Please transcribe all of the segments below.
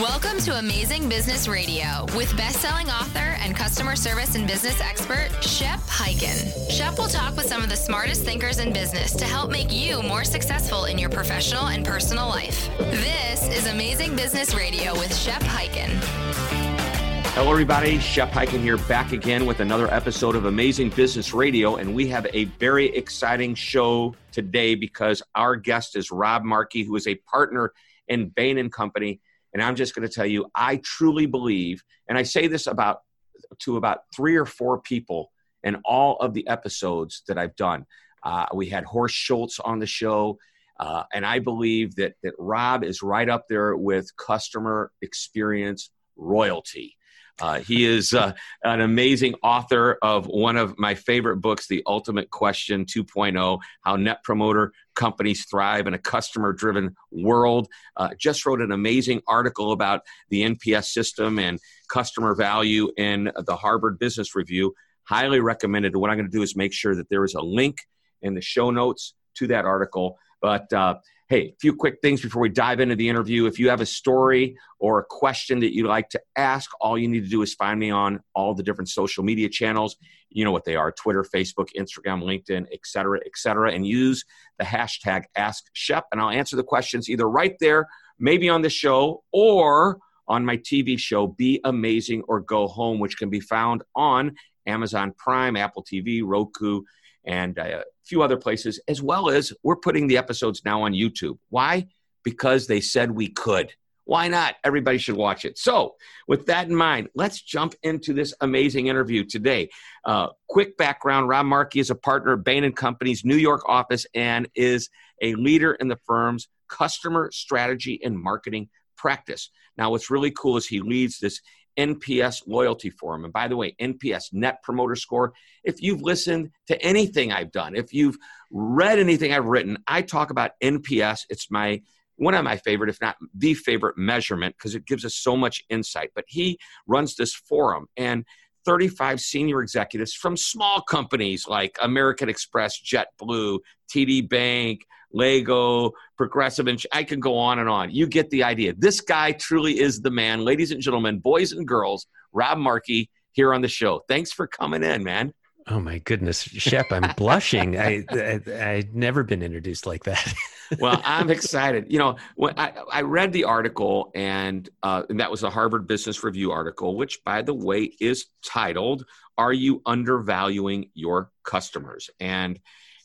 Welcome to Amazing Business Radio with best-selling author and customer service and business expert Shep Hyken. Shep will talk with some of the smartest thinkers in business to help make you more successful in your professional and personal life. This is Amazing Business Radio with Shep Hyken. Hello, everybody. Shep Hyken here, back again with another episode of Amazing Business Radio. And we have a very exciting show today because our guest is Rob Markey, who is a partner in Bain and Company and I'm just going to tell you, I truly believe, and I say this about to about three or four people in all of the episodes that I've done. Uh, we had Horst Schulze on the show, uh, and I believe that that Rob is right up there with customer experience royalty. Uh, he is uh, an amazing author of one of my favorite books, The Ultimate Question 2.0 How Net Promoter Companies Thrive in a Customer Driven World. Uh, just wrote an amazing article about the NPS system and customer value in the Harvard Business Review. Highly recommended. What I'm going to do is make sure that there is a link in the show notes to that article. But uh, Hey, a few quick things before we dive into the interview. If you have a story or a question that you'd like to ask, all you need to do is find me on all the different social media channels. You know what they are Twitter, Facebook, Instagram, LinkedIn, et cetera, et cetera, and use the hashtag Ask Shep, and I'll answer the questions either right there, maybe on the show, or on my TV show, Be Amazing or Go Home, which can be found on Amazon Prime, Apple TV, Roku, and uh, a few other places, as well as we're putting the episodes now on YouTube. Why? Because they said we could. Why not? Everybody should watch it. So, with that in mind, let's jump into this amazing interview today. Uh, quick background Rob Markey is a partner of Bain and Company's New York office and is a leader in the firm's customer strategy and marketing practice. Now, what's really cool is he leads this NPS Loyalty Forum. And by the way, NPS Net Promoter Score. If you've listened to anything I've done, if you've read anything I've written, I talk about NPS. It's my one of my favorite, if not the favorite measurement, because it gives us so much insight. But he runs this forum and 35 senior executives from small companies like American Express, JetBlue, TD Bank, Lego, Progressive, and I can go on and on. You get the idea. This guy truly is the man. Ladies and gentlemen, boys and girls, Rob Markey here on the show. Thanks for coming in, man. Oh my goodness, Shep, I'm blushing. I, I I'd never been introduced like that. well, I'm excited. You know, when I, I read the article, and, uh, and that was a Harvard Business Review article, which, by the way, is titled "Are You Undervaluing Your Customers?" And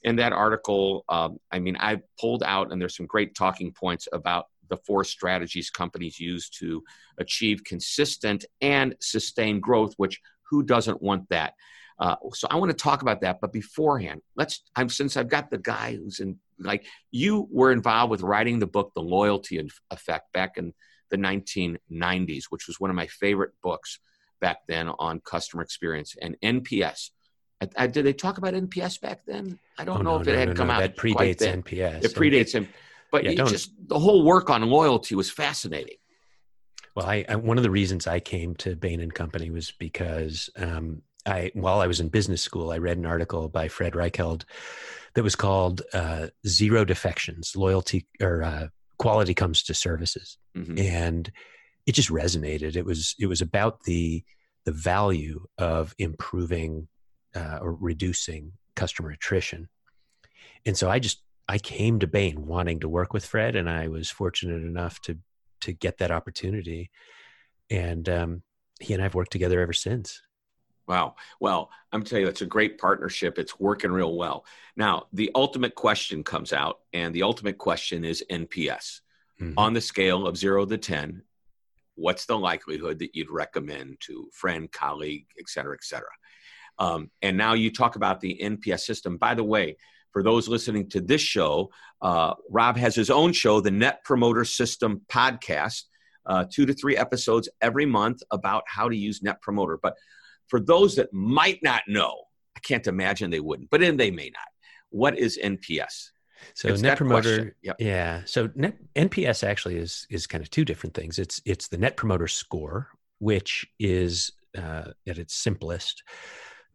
in that article, um, I mean, I pulled out, and there's some great talking points about the four strategies companies use to achieve consistent and sustained growth. Which who doesn't want that? Uh, so I want to talk about that, but beforehand, let's. I'm since I've got the guy who's in like you were involved with writing the book, The Loyalty Effect, back in the 1990s, which was one of my favorite books back then on customer experience and NPS. I, I, did they talk about NPS back then? I don't oh, know no, if it no, had no, come out. That predates NPS. It predates him, but yeah, just the whole work on loyalty was fascinating. Well, I, I, one of the reasons I came to Bain and Company was because um, I, while I was in business school, I read an article by Fred Reichheld that was called uh, "Zero Defections: Loyalty or uh, Quality Comes to Services," mm-hmm. and it just resonated. It was it was about the the value of improving uh, or reducing customer attrition, and so I just I came to Bain wanting to work with Fred, and I was fortunate enough to to get that opportunity, and um, he and I've worked together ever since. Wow. Well, I'm telling you, it's a great partnership. It's working real well. Now, the ultimate question comes out, and the ultimate question is NPS. Mm-hmm. On the scale of zero to 10, what's the likelihood that you'd recommend to friend, colleague, et cetera, et cetera? Um, and now you talk about the NPS system. By the way, for those listening to this show, uh, Rob has his own show, the Net Promoter System podcast, uh, two to three episodes every month about how to use Net Promoter. But for those that might not know, I can't imagine they wouldn't, but then they may not. What is NPS? So it's net promoter, yep. yeah. So net, NPS actually is is kind of two different things. It's it's the net promoter score, which is uh, at its simplest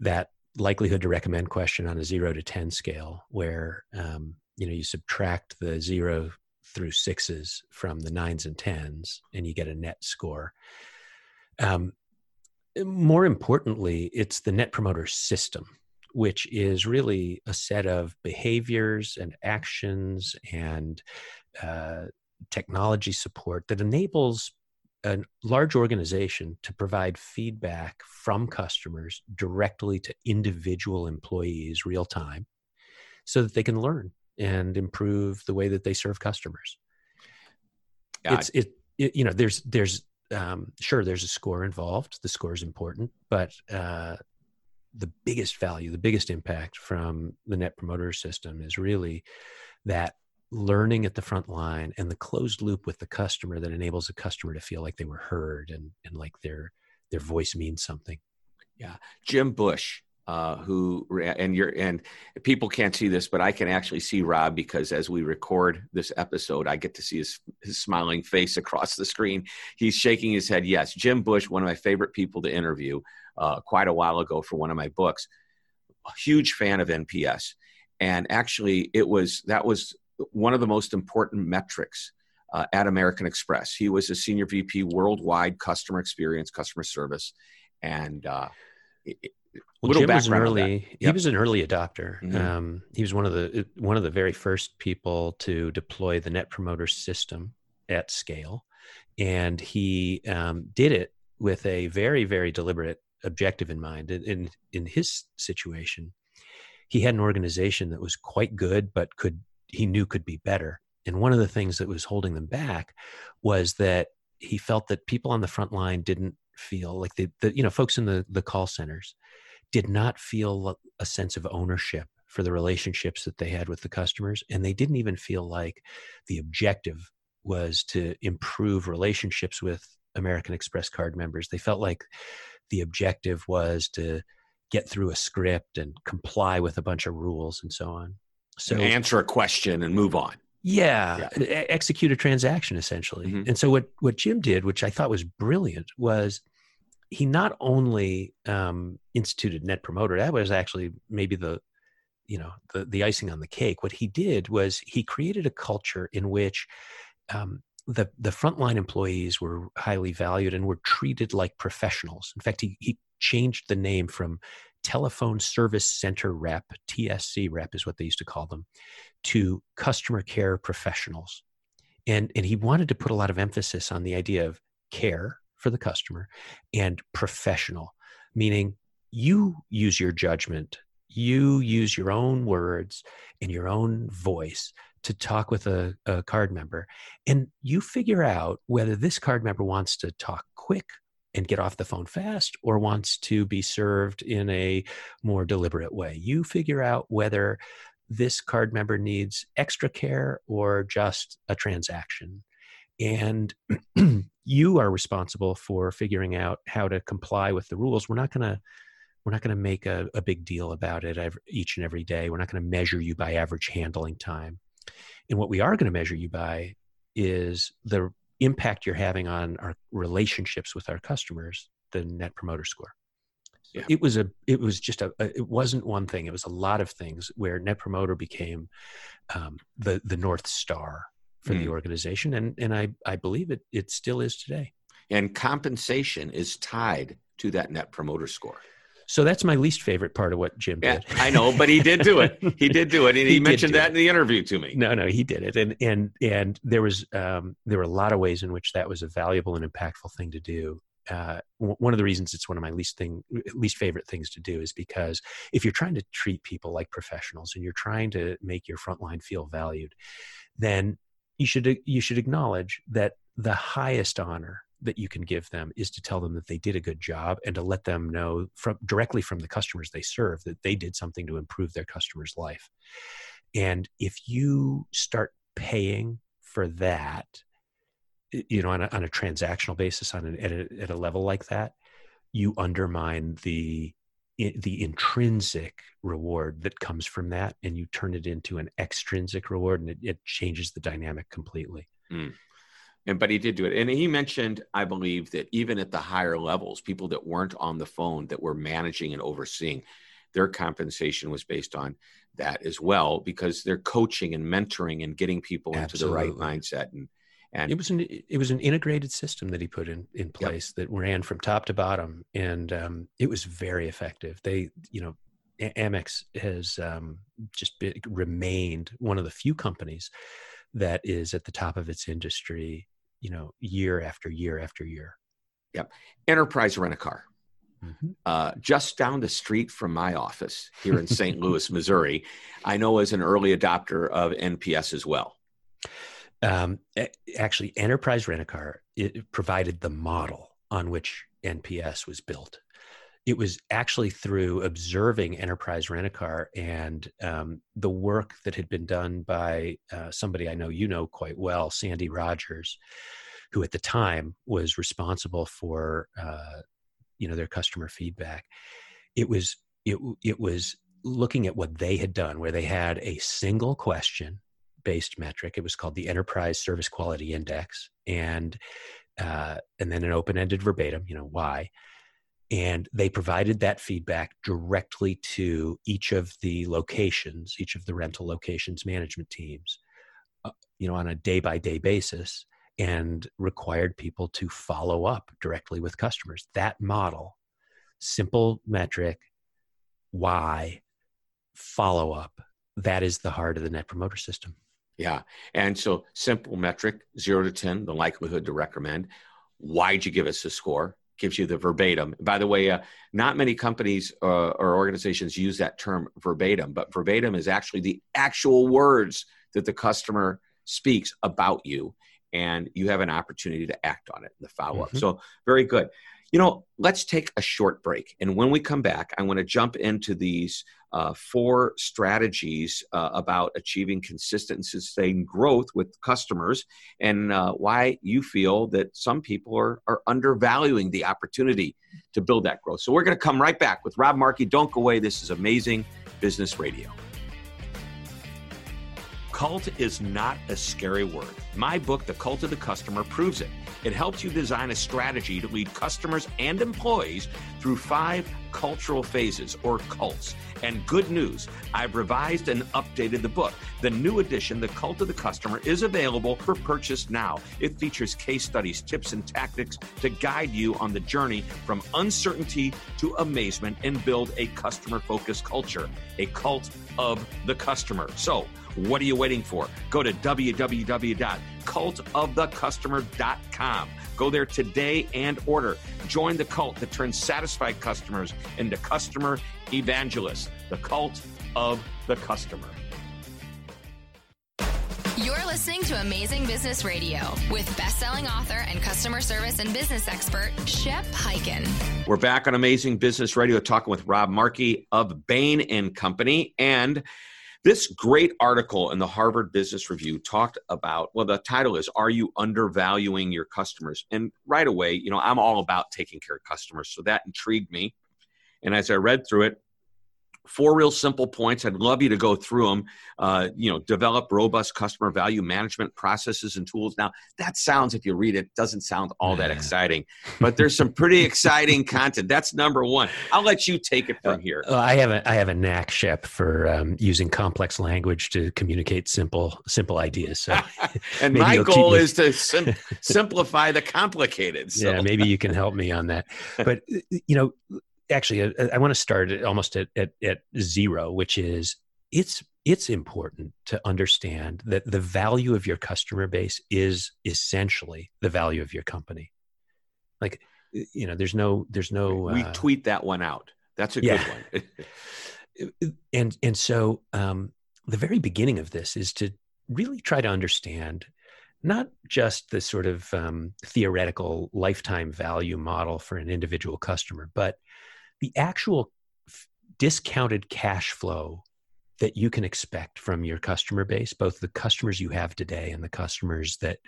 that likelihood to recommend question on a zero to ten scale, where um, you know you subtract the zero through sixes from the nines and tens, and you get a net score. Um, more importantly, it's the Net Promoter System, which is really a set of behaviors and actions and uh, technology support that enables a large organization to provide feedback from customers directly to individual employees real time so that they can learn and improve the way that they serve customers. It's it, it, you know there's there's um, sure there's a score involved. The score is important but uh, the biggest value the biggest impact from the net promoter system is really that learning at the front line and the closed loop with the customer that enables the customer to feel like they were heard and, and like their their voice means something yeah jim bush uh, who and you're and people can't see this, but I can actually see Rob because as we record this episode, I get to see his his smiling face across the screen. He's shaking his head. Yes, Jim Bush, one of my favorite people to interview, uh, quite a while ago for one of my books. A huge fan of NPS, and actually, it was that was one of the most important metrics uh, at American Express. He was a senior VP worldwide customer experience, customer service, and uh, it, well, Jim was an early. Yep. He was an early adopter. Mm-hmm. Um, he was one of the one of the very first people to deploy the Net Promoter System at scale, and he um, did it with a very very deliberate objective in mind. In, in in his situation, he had an organization that was quite good, but could he knew could be better. And one of the things that was holding them back was that he felt that people on the front line didn't feel like the, the you know folks in the the call centers did not feel a sense of ownership for the relationships that they had with the customers. And they didn't even feel like the objective was to improve relationships with American Express card members. They felt like the objective was to get through a script and comply with a bunch of rules and so on so answer a question and move on yeah, yeah. execute a transaction essentially mm-hmm. and so what what jim did which i thought was brilliant was he not only um, instituted net promoter that was actually maybe the you know the, the icing on the cake what he did was he created a culture in which um, the the frontline employees were highly valued and were treated like professionals in fact he, he changed the name from telephone service center rep, TSC rep is what they used to call them, to customer care professionals. And, and he wanted to put a lot of emphasis on the idea of care for the customer and professional, meaning you use your judgment, you use your own words and your own voice to talk with a, a card member, and you figure out whether this card member wants to talk quick and get off the phone fast or wants to be served in a more deliberate way. You figure out whether this card member needs extra care or just a transaction. And you are responsible for figuring out how to comply with the rules. We're not going to we're not going to make a, a, big deal about it every, each and every day. We're not going to measure you by average handling time. And what we are going to measure you by is the impact you're having on our relationships with our customers the net promoter score yeah. it was a it was just a, it wasn't one thing it was a lot of things where net promoter became um, the the north star for mm. the organization and and i i believe it it still is today and compensation is tied to that net promoter score so that's my least favorite part of what Jim did. Yeah, I know, but he did do it. He did do it, and he, he mentioned that it. in the interview to me. No, no, he did it, and and and there was um, there were a lot of ways in which that was a valuable and impactful thing to do. Uh, one of the reasons it's one of my least thing least favorite things to do is because if you're trying to treat people like professionals and you're trying to make your frontline feel valued, then you should you should acknowledge that the highest honor that you can give them is to tell them that they did a good job and to let them know from directly from the customers they serve that they did something to improve their customer's life. And if you start paying for that, you know, on a, on a transactional basis, on an, at, a, at a level like that, you undermine the the intrinsic reward that comes from that, and you turn it into an extrinsic reward, and it, it changes the dynamic completely. Mm and but he did do it and he mentioned i believe that even at the higher levels people that weren't on the phone that were managing and overseeing their compensation was based on that as well because they're coaching and mentoring and getting people Absolutely. into the right mindset and and it was an it was an integrated system that he put in in place yep. that ran from top to bottom, and um, it was very effective. They, you know, Amex has um, just been, remained one of the few companies that is at the top of its industry. You know, year after year after year. Yep. Enterprise Rent a Car. Mm-hmm. Uh, just down the street from my office here in St. Louis, Missouri, I know as an early adopter of NPS as well. Um, actually, Enterprise Rent a Car provided the model on which NPS was built. It was actually through observing Enterprise Rent a Car and um, the work that had been done by uh, somebody I know you know quite well, Sandy Rogers, who at the time was responsible for uh, you know their customer feedback. It was it it was looking at what they had done, where they had a single question based metric. It was called the Enterprise Service Quality Index, and uh, and then an open ended verbatim, you know, why. And they provided that feedback directly to each of the locations, each of the rental locations management teams, uh, you know, on a day by day basis, and required people to follow up directly with customers. That model, simple metric, why, follow up, that is the heart of the Net Promoter System. Yeah. And so simple metric, zero to 10, the likelihood to recommend. Why'd you give us a score? Gives you the verbatim. By the way, uh, not many companies uh, or organizations use that term verbatim, but verbatim is actually the actual words that the customer speaks about you. And you have an opportunity to act on it, the follow up. Mm-hmm. So, very good. You know, let's take a short break. And when we come back, I want to jump into these uh, four strategies uh, about achieving consistent sustained growth with customers and uh, why you feel that some people are, are undervaluing the opportunity to build that growth. So we're going to come right back with Rob Markey. Don't go away. This is amazing business radio. Cult is not a scary word. My book, The Cult of the Customer, proves it. It helps you design a strategy to lead customers and employees through five cultural phases or cults. And good news, I've revised and updated the book. The new edition, The Cult of the Customer, is available for purchase now. It features case studies, tips, and tactics to guide you on the journey from uncertainty to amazement and build a customer focused culture, a cult of the customer. So, what are you waiting for? Go to www.cultofthecustomer.com. Go there today and order. Join the cult that turns satisfied customers into customer evangelists, the cult of the customer. You're listening to Amazing Business Radio with best-selling author and customer service and business expert Shep Hyken. We're back on Amazing Business Radio talking with Rob Markey of Bain and Company and this great article in the Harvard Business Review talked about, well, the title is Are You Undervaluing Your Customers? And right away, you know, I'm all about taking care of customers. So that intrigued me. And as I read through it, four real simple points. I'd love you to go through them. Uh, you know, develop robust customer value management processes and tools. Now, that sounds, if you read it, doesn't sound all that exciting, but there's some pretty exciting content. That's number one. I'll let you take it from here. Uh, I have a I have a knack, Shep, for um, using complex language to communicate simple simple ideas. So, and my goal is to sim- simplify the complicated. So. Yeah, maybe you can help me on that. But you know, actually, I, I want to start almost at, at, at zero, which is it's it's important to understand that the value of your customer base is essentially the value of your company. Like, you know, there's no, there's no. We uh, tweet that one out. That's a yeah. good one. and and so um, the very beginning of this is to really try to understand not just the sort of um, theoretical lifetime value model for an individual customer, but the actual f- discounted cash flow that you can expect from your customer base, both the customers you have today and the customers that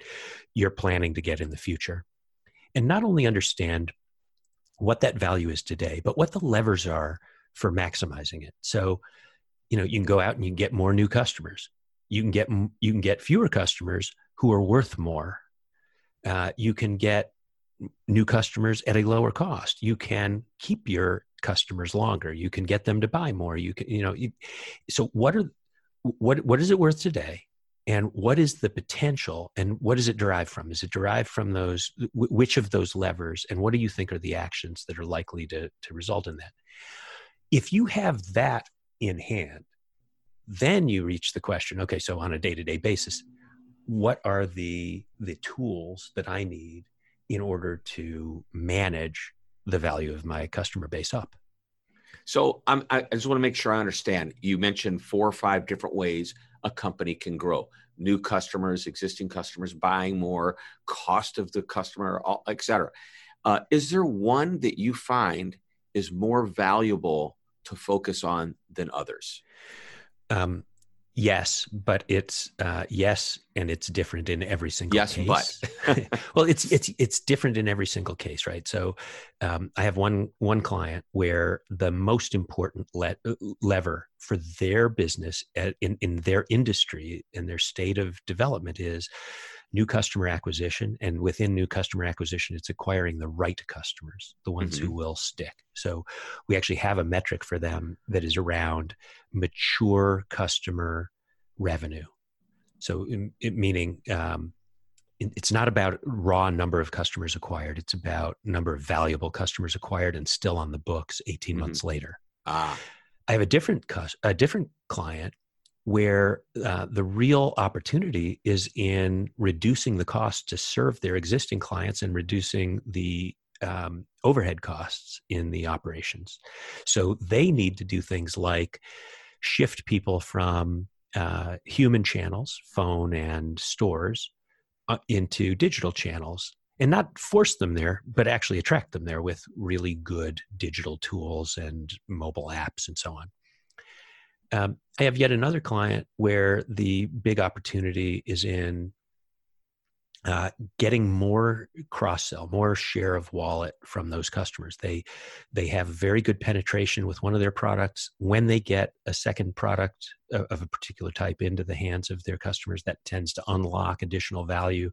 you're planning to get in the future. And not only understand what that value is today, but what the levers are for maximizing it. So, you know, you can go out and you can get more new customers. You can get you can get fewer customers who are worth more. Uh, you can get new customers at a lower cost. You can keep your customers longer. You can get them to buy more. You can you know you, so what are what what is it worth today? And what is the potential? And what does it derive from? Is it derived from those which of those levers? And what do you think are the actions that are likely to to result in that? If you have that in hand then you reach the question okay so on a day-to-day basis what are the the tools that i need in order to manage the value of my customer base up. So I'm, i just want to make sure i understand. You mentioned four or five different ways a company can grow. New customers existing customers buying more cost of the customer etc uh, is there one that you find is more valuable to focus on than others? Um, Yes, but it's uh, yes, and it's different in every single yes, case. but well, it's it's it's different in every single case, right? So, um, I have one one client where the most important le- uh, lever for their business at, in in their industry and their state of development is new customer acquisition and within new customer acquisition it's acquiring the right customers the ones mm-hmm. who will stick so we actually have a metric for them that is around mature customer revenue so it, meaning um, it's not about raw number of customers acquired it's about number of valuable customers acquired and still on the books 18 mm-hmm. months later ah. i have a different a different client where uh, the real opportunity is in reducing the cost to serve their existing clients and reducing the um, overhead costs in the operations. So they need to do things like shift people from uh, human channels, phone and stores, uh, into digital channels and not force them there, but actually attract them there with really good digital tools and mobile apps and so on. Um, I have yet another client where the big opportunity is in uh, getting more cross sell, more share of wallet from those customers. They they have very good penetration with one of their products. When they get a second product of a particular type into the hands of their customers, that tends to unlock additional value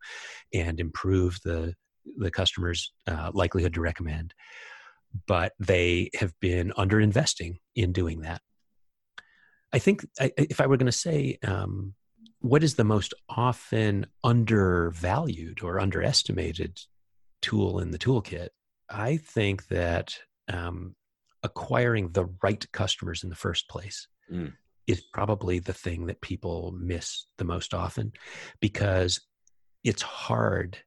and improve the the customer's uh, likelihood to recommend. But they have been under investing in doing that. I think I, if I were going to say um, what is the most often undervalued or underestimated tool in the toolkit, I think that um, acquiring the right customers in the first place mm. is probably the thing that people miss the most often because it's hard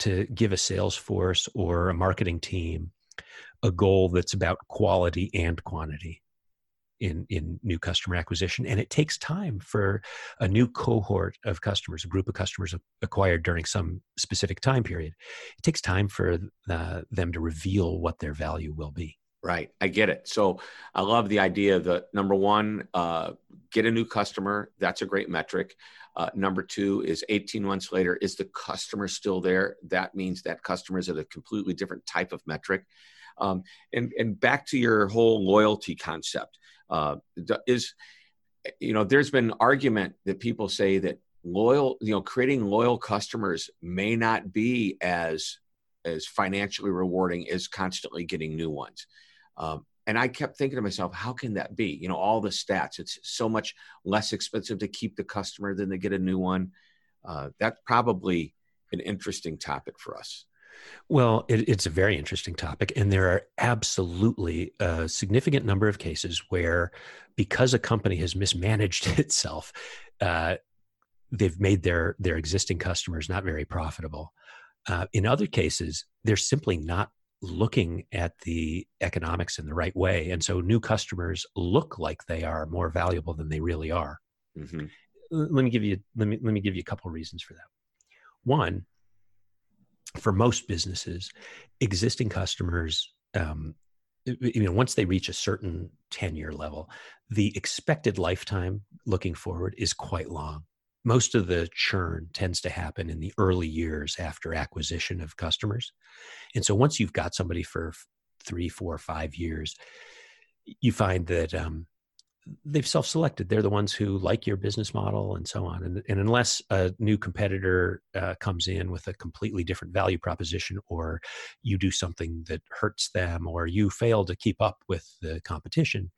to give a sales force or a marketing team a goal that's about quality and quantity in in new customer acquisition and it takes time for a new cohort of customers a group of customers acquired during some specific time period. It takes time for uh, them to reveal what their value will be. Right. I get it. So i love the idea that number one uh, get a new customer. That's a great metric. Uh, number two is 18 months later is the customer still there? That means that customer is at a completely different type of metric. Um, and and back to your whole loyalty concept uh, is you know there's been an argument that people say that loyal you know creating loyal customers may not be as as financially rewarding as constantly getting new ones. Um, and i kept thinking to myself how can that be? You know all the stats it's so much less expensive to keep the customer than to get a new one. Uh, that's probably an interesting topic for us well, it, it's a very interesting topic, and there are absolutely a significant number of cases where, because a company has mismanaged itself, uh, they've made their their existing customers not very profitable. Uh, in other cases, they're simply not looking at the economics in the right way, and so new customers look like they are more valuable than they really are. Mm-hmm. Let me give you let me let me give you a couple of reasons for that. One, for most businesses, existing customers, um, you know, once they reach a certain tenure level, the expected lifetime looking forward is quite long. Most of the churn tends to happen in the early years after acquisition of customers. And so once you've got somebody for three, four, five years, you find that um, they've self-selected. They're the ones who like your business model and so on. And, and unless a new competitor uh, comes in with a completely different value proposition or you do something that hurts them or you fail to keep up with the competition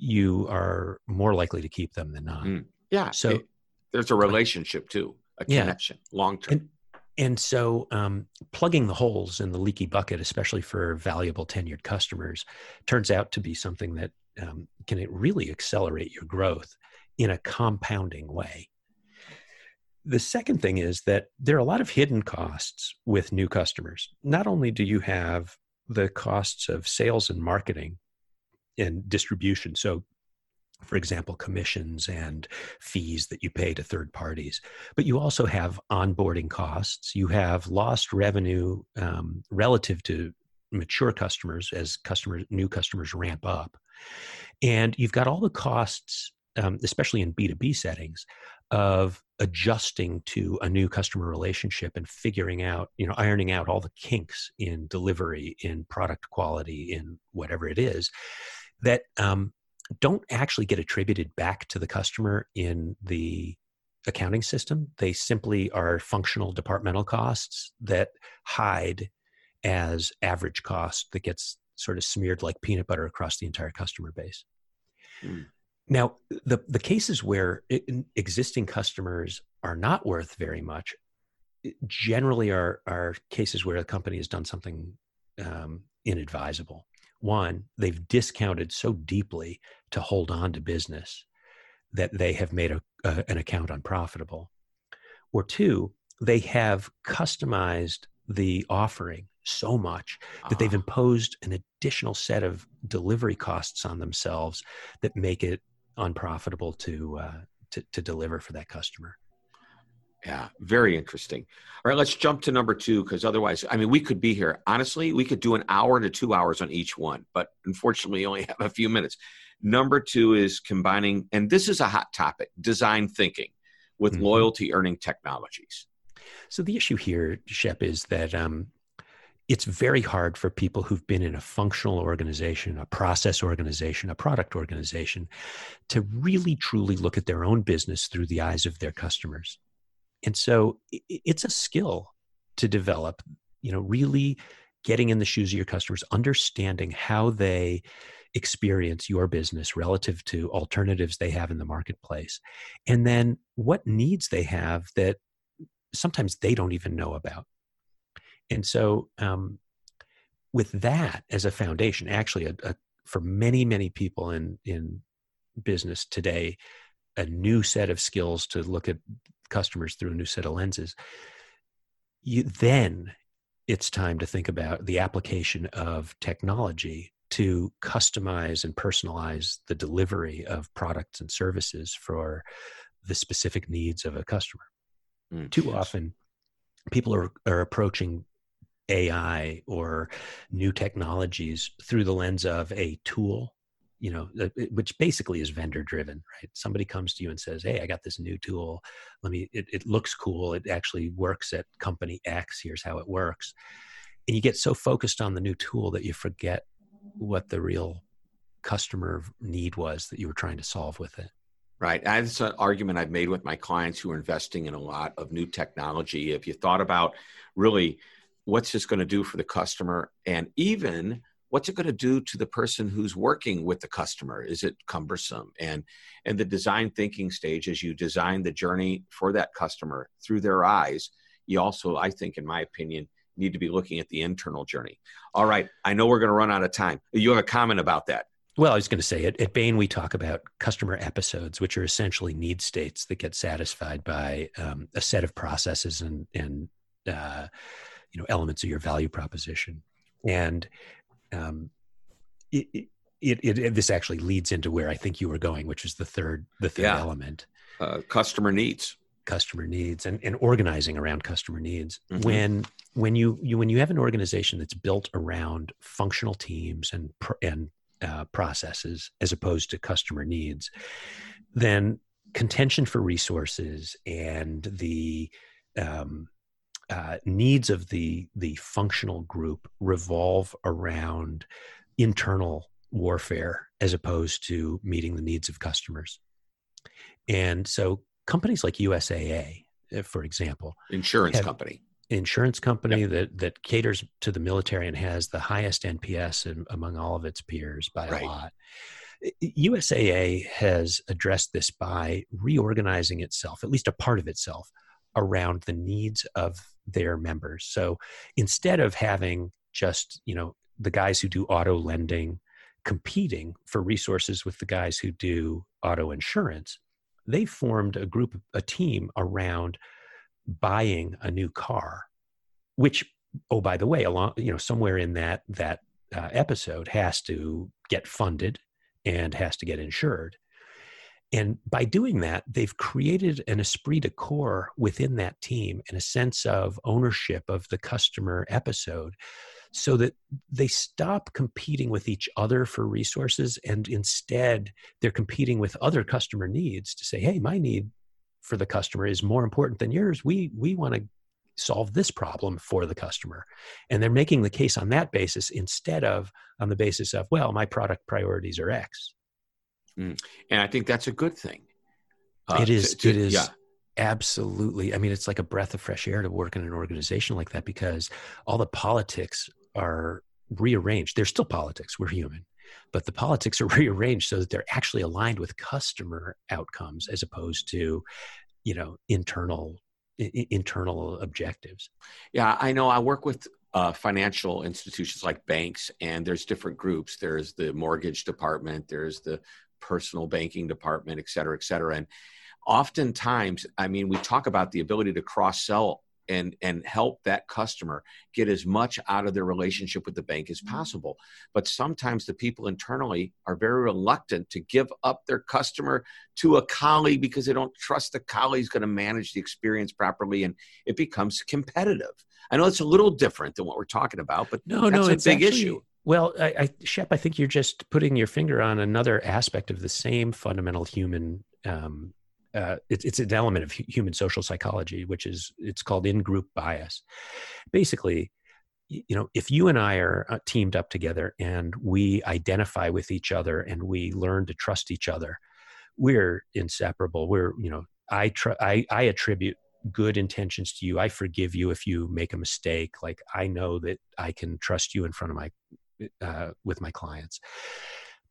you are more likely to keep them than not. Mm. yeah so it, there's a relationship too a connection yeah. long term and, so um, plugging the holes in the leaky bucket especially for valuable tenured customers turns out to be something that um, can really accelerate your growth in a compounding way. The second thing is that there are a lot of hidden costs with new customers. Not only do you have the costs of sales and marketing and distribution, so for example, commissions and fees that you pay to third parties. But you also have onboarding costs. You have lost revenue um, relative to mature customers as customers, new customers ramp up. And you've got all the costs, um, especially in B2B settings, of adjusting to a new customer relationship and figuring out, you know, ironing out all the kinks in delivery, in product quality, in whatever it is that um, don't actually get attributed back to the customer in the accounting system. They simply are functional departmental costs that hide as average cost that gets sort of smeared like peanut butter across the entire customer base. Mm. Now, the, the cases where it, existing customers are not worth very much generally are, are cases where the company has done something um, inadvisable. One, they've discounted so deeply to hold on to business that they have made a, an account unprofitable. Or two, they have customized the offering so much that they've ah. imposed an additional set of delivery costs on themselves that make it unprofitable to uh, to, to deliver for that customer. Yeah, very interesting. All right, let's jump to number two because otherwise, I mean, we could be here. Honestly, we could do an hour to two hours on each one, but unfortunately, we only have a few minutes. Number two is combining, and this is a hot topic design thinking with mm-hmm. loyalty earning technologies. So, the issue here, Shep, is that um, it's very hard for people who've been in a functional organization, a process organization, a product organization to really truly look at their own business through the eyes of their customers. And so it's a skill to develop, you know, really getting in the shoes of your customers, understanding how they experience your business relative to alternatives they have in the marketplace, and then what needs they have that sometimes they don't even know about. And so um, with that as a foundation actually a, a, for many many people in in business today a new set of skills to look at customers through a new set of lenses you then it's time to think about the application of technology to customize and personalize the delivery of products and services for the specific needs of a customer. Mm, Too yes. often, people are, are approaching AI or new technologies through the lens of a tool, you know, uh, which basically is vendor driven, right? Somebody comes to you and says, Hey, I got this new tool. Let me, it, it looks cool. It actually works at company X. Here's how it works. And you get so focused on the new tool that you forget what the real customer need was that you were trying to solve with it. Right. That's an argument I've made with my clients who are investing in a lot of new technology. If you thought about really what's this going to do for the customer and even what's it going to do to the person who's working with the customer? Is it cumbersome? And and the design thinking stage as you design the journey for that customer through their eyes you also i think in my opinion need to be looking at the internal journey. All right i know we're going to run out of time. You have a comment about that. Well, I was going to say at, at Bain, we talk about customer episodes, which are essentially need states that get satisfied by um, a set of processes and, and uh, you know elements of your value proposition. And um, it, it, it, it, this actually leads into where I think you were going, which is the third the third yeah. element. Uh, customer needs. Customer needs and, and organizing around customer needs. Mm-hmm. When when you, you when you have an organization that's built around functional teams and and uh, processes as opposed to customer needs, then contention for resources and the um, uh, needs of the the functional group revolve around internal warfare as opposed to meeting the needs of customers. And so companies like USAA, eh, for example, insurance have, company, insurance company yep. that that caters to the military and has the highest NPS in, among all of its peers by right. a lot. USAA has addressed this by reorganizing itself, at least a part of itself, around the needs of their members. So instead of having just, you know, the guys who do auto lending competing for resources with the guys who do auto insurance, they formed a group, a team around buying a new car, which, oh, by the way, along, you know, somewhere in that, that uh, episode has to get funded and has to get insured. And by doing that, they've created an esprit de corps within that team and a sense of ownership of the customer episode so that they stop competing with each other for resources and instead they're competing with other customer needs to say hey my need for the customer is more important than yours. We we want to solve this problem for the customer. And they're making the case on that basis instead of on the basis of well my product priorities are x mm. and i think that's a good thing uh, it is to, to, it is yeah. absolutely i mean it's like a breath of fresh air to work in an organization like that because all the politics are rearranged they're still politics we're human but the politics are rearranged so that they're actually aligned with customer outcomes as opposed to you know internal I- internal objectives. Yeah, I know. I work with uh, financial institutions like banks, and there's different groups. There's the mortgage department, there's the personal banking department, et cetera, et cetera. And oftentimes, I mean, we talk about the ability to cross sell and and help that customer get as much out of their relationship with the bank as mm-hmm. possible but sometimes the people internally are very reluctant to give up their customer to a colleague because they don't trust the colleague's going to manage the experience properly and it becomes competitive i know it's a little different than what we're talking about but no no it's a big actually, issue well, I, I, Shep, I think you're just putting your finger on another aspect of the same fundamental human um, uh, it's, it's an element of human social psychology, which is it's called in-group bias. Basically, you know, if you and I are uh, teamed up together and we identify with each other and we learn to trust each other, we're inseparable. We're you know, I tr- I, I attribute good intentions to you. I forgive you if you make a mistake. Like I know that I can trust you in front of my uh, with my clients.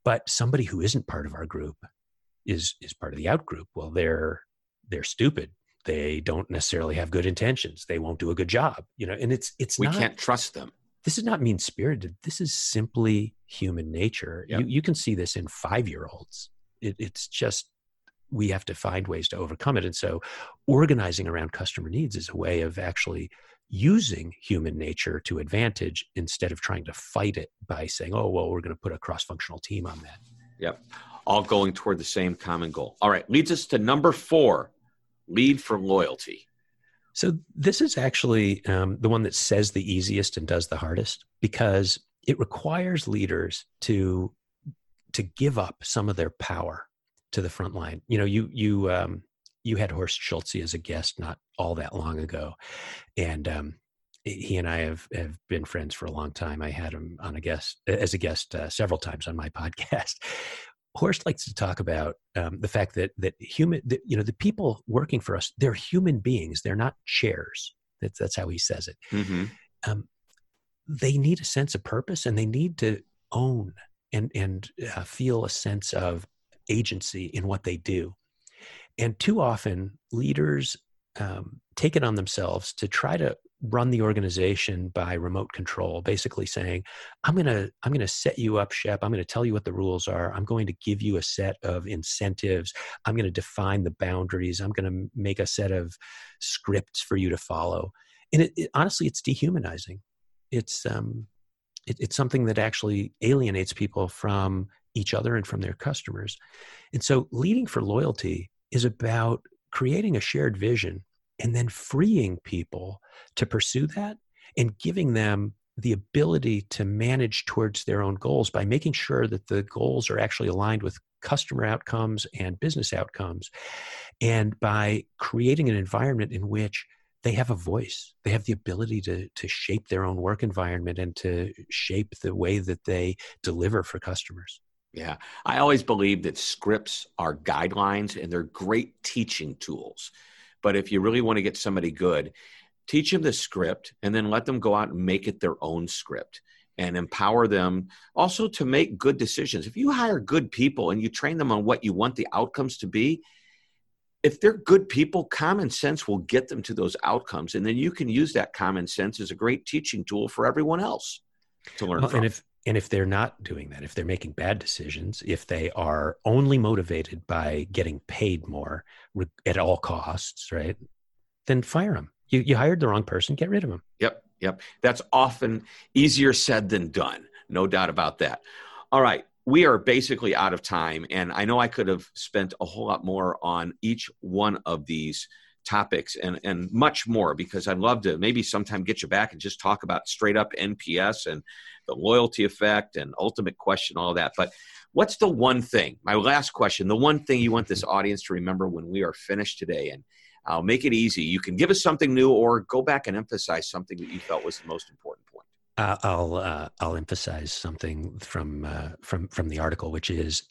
But somebody who isn't part of our group is is part of the out group. Well they're they're stupid. They don't necessarily have good intentions. They won't do a good job you know and it's it's we not, can't trust them. This is not mean spirited this is simply human nature. Yep. you, you can see this in five year olds it, it's just we have to find ways to overcome it. And so organizing around customer needs is a way of actually using human nature to advantage instead of trying to fight it by saying oh well we're going to put a cross functional team on that yep all going toward the same common goal. All right, leads us to number four lead for loyalty. So, this is actually um, the one that says the easiest and does the hardest because it requires leaders to to give up some of their power to the front line. You know, you you um, you had Horst Schulze as a guest not all that long ago, and um, he and I have have been friends for a long time. I had him on a guest as a guest uh, several times on my podcast. Horst likes to talk about um, the fact that that human, that, you know, the people working for us, they're human beings. They're not chairs. That's that's how he says it. Mm-hmm. Um, they need a sense of purpose, and they need to own and and uh, feel a sense of agency in what they do. And too often, leaders um, take it on themselves to try to run the organization by remote control basically saying i'm going to i'm going to set you up shep. I'm going to tell you what the rules are. I'm going to give you a set of incentives. I'm going to define the boundaries. I'm going to make a set of scripts for you to follow. And it, it, honestly it's dehumanizing. It's um it, it's something that actually alienates people from each other and from their customers. And so leading for loyalty is about creating a shared vision and then freeing people to pursue that and giving them the ability to manage towards their own goals by making sure that the goals are actually aligned with customer outcomes and business outcomes and by creating an environment in which they have a voice they have the ability to to shape their own work environment and to shape the way that they deliver for customers Yeah. I always believe that scripts are guidelines and they're great teaching tools. But if you really want to get somebody good, teach them the script and then let them go out and make it their own script and empower them also to make good decisions. If you hire good people and you train them on what you want the outcomes to be, if they're good people, common sense will get them to those outcomes. And then you can use that common sense as a great teaching tool for everyone else to learn well, from. And if, and if they're not doing that, if they're making bad decisions, if they are only motivated by getting paid more at all costs, right? Then fire them. You, you hired the wrong person, get rid of them. Yep. Yep. That's often easier said than done. No doubt about that. All right. We are basically out of time. And I know I could have spent a whole lot more on each one of these topics and, and much more because I'd love to maybe sometime get you back and just talk about straight up NPS and the loyalty effect and ultimate question, all that. But what's the one thing, my last question, the one thing you want this audience to remember when we are finished today? And I'll make it easy. You can give us something new or go back and emphasize something that you felt was the most important point. Uh, I'll uh, I'll emphasize something from uh, from from the article, which is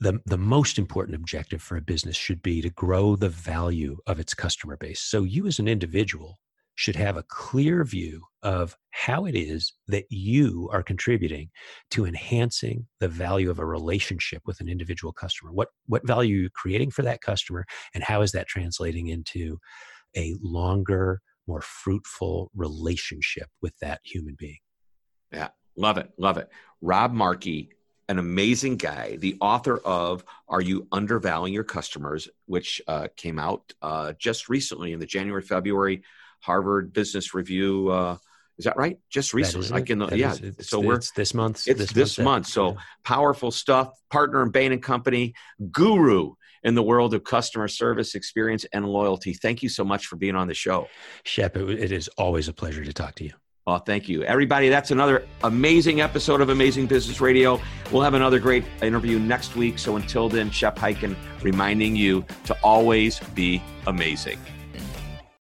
the the most important objective for a business should be to grow the value of its customer base. So you as an individual should have a clear view of how it is that you are contributing to enhancing the value of a relationship with an individual customer. What what value are you creating for that customer and how is that translating into a longer, more fruitful relationship with that human being? Yeah, love it. Love it. Rob Markey an amazing guy, the author of Are You Undervaluing Your Customers, which uh, came out uh, just recently in the January, February Harvard Business Review. Uh, is that right? Just recently, like in the yeah. Is, so we're it's this month. It's this, this month. month. So yeah. powerful stuff. Partner in Bain and Company, guru in the world of customer service experience and loyalty. Thank you so much for being on the show, Shep. it, it is always a pleasure to talk to you. Well, thank you. Everybody, that's another amazing episode of Amazing Business Radio. We'll have another great interview next week. So until then, Shep Hyken reminding you to always be amazing.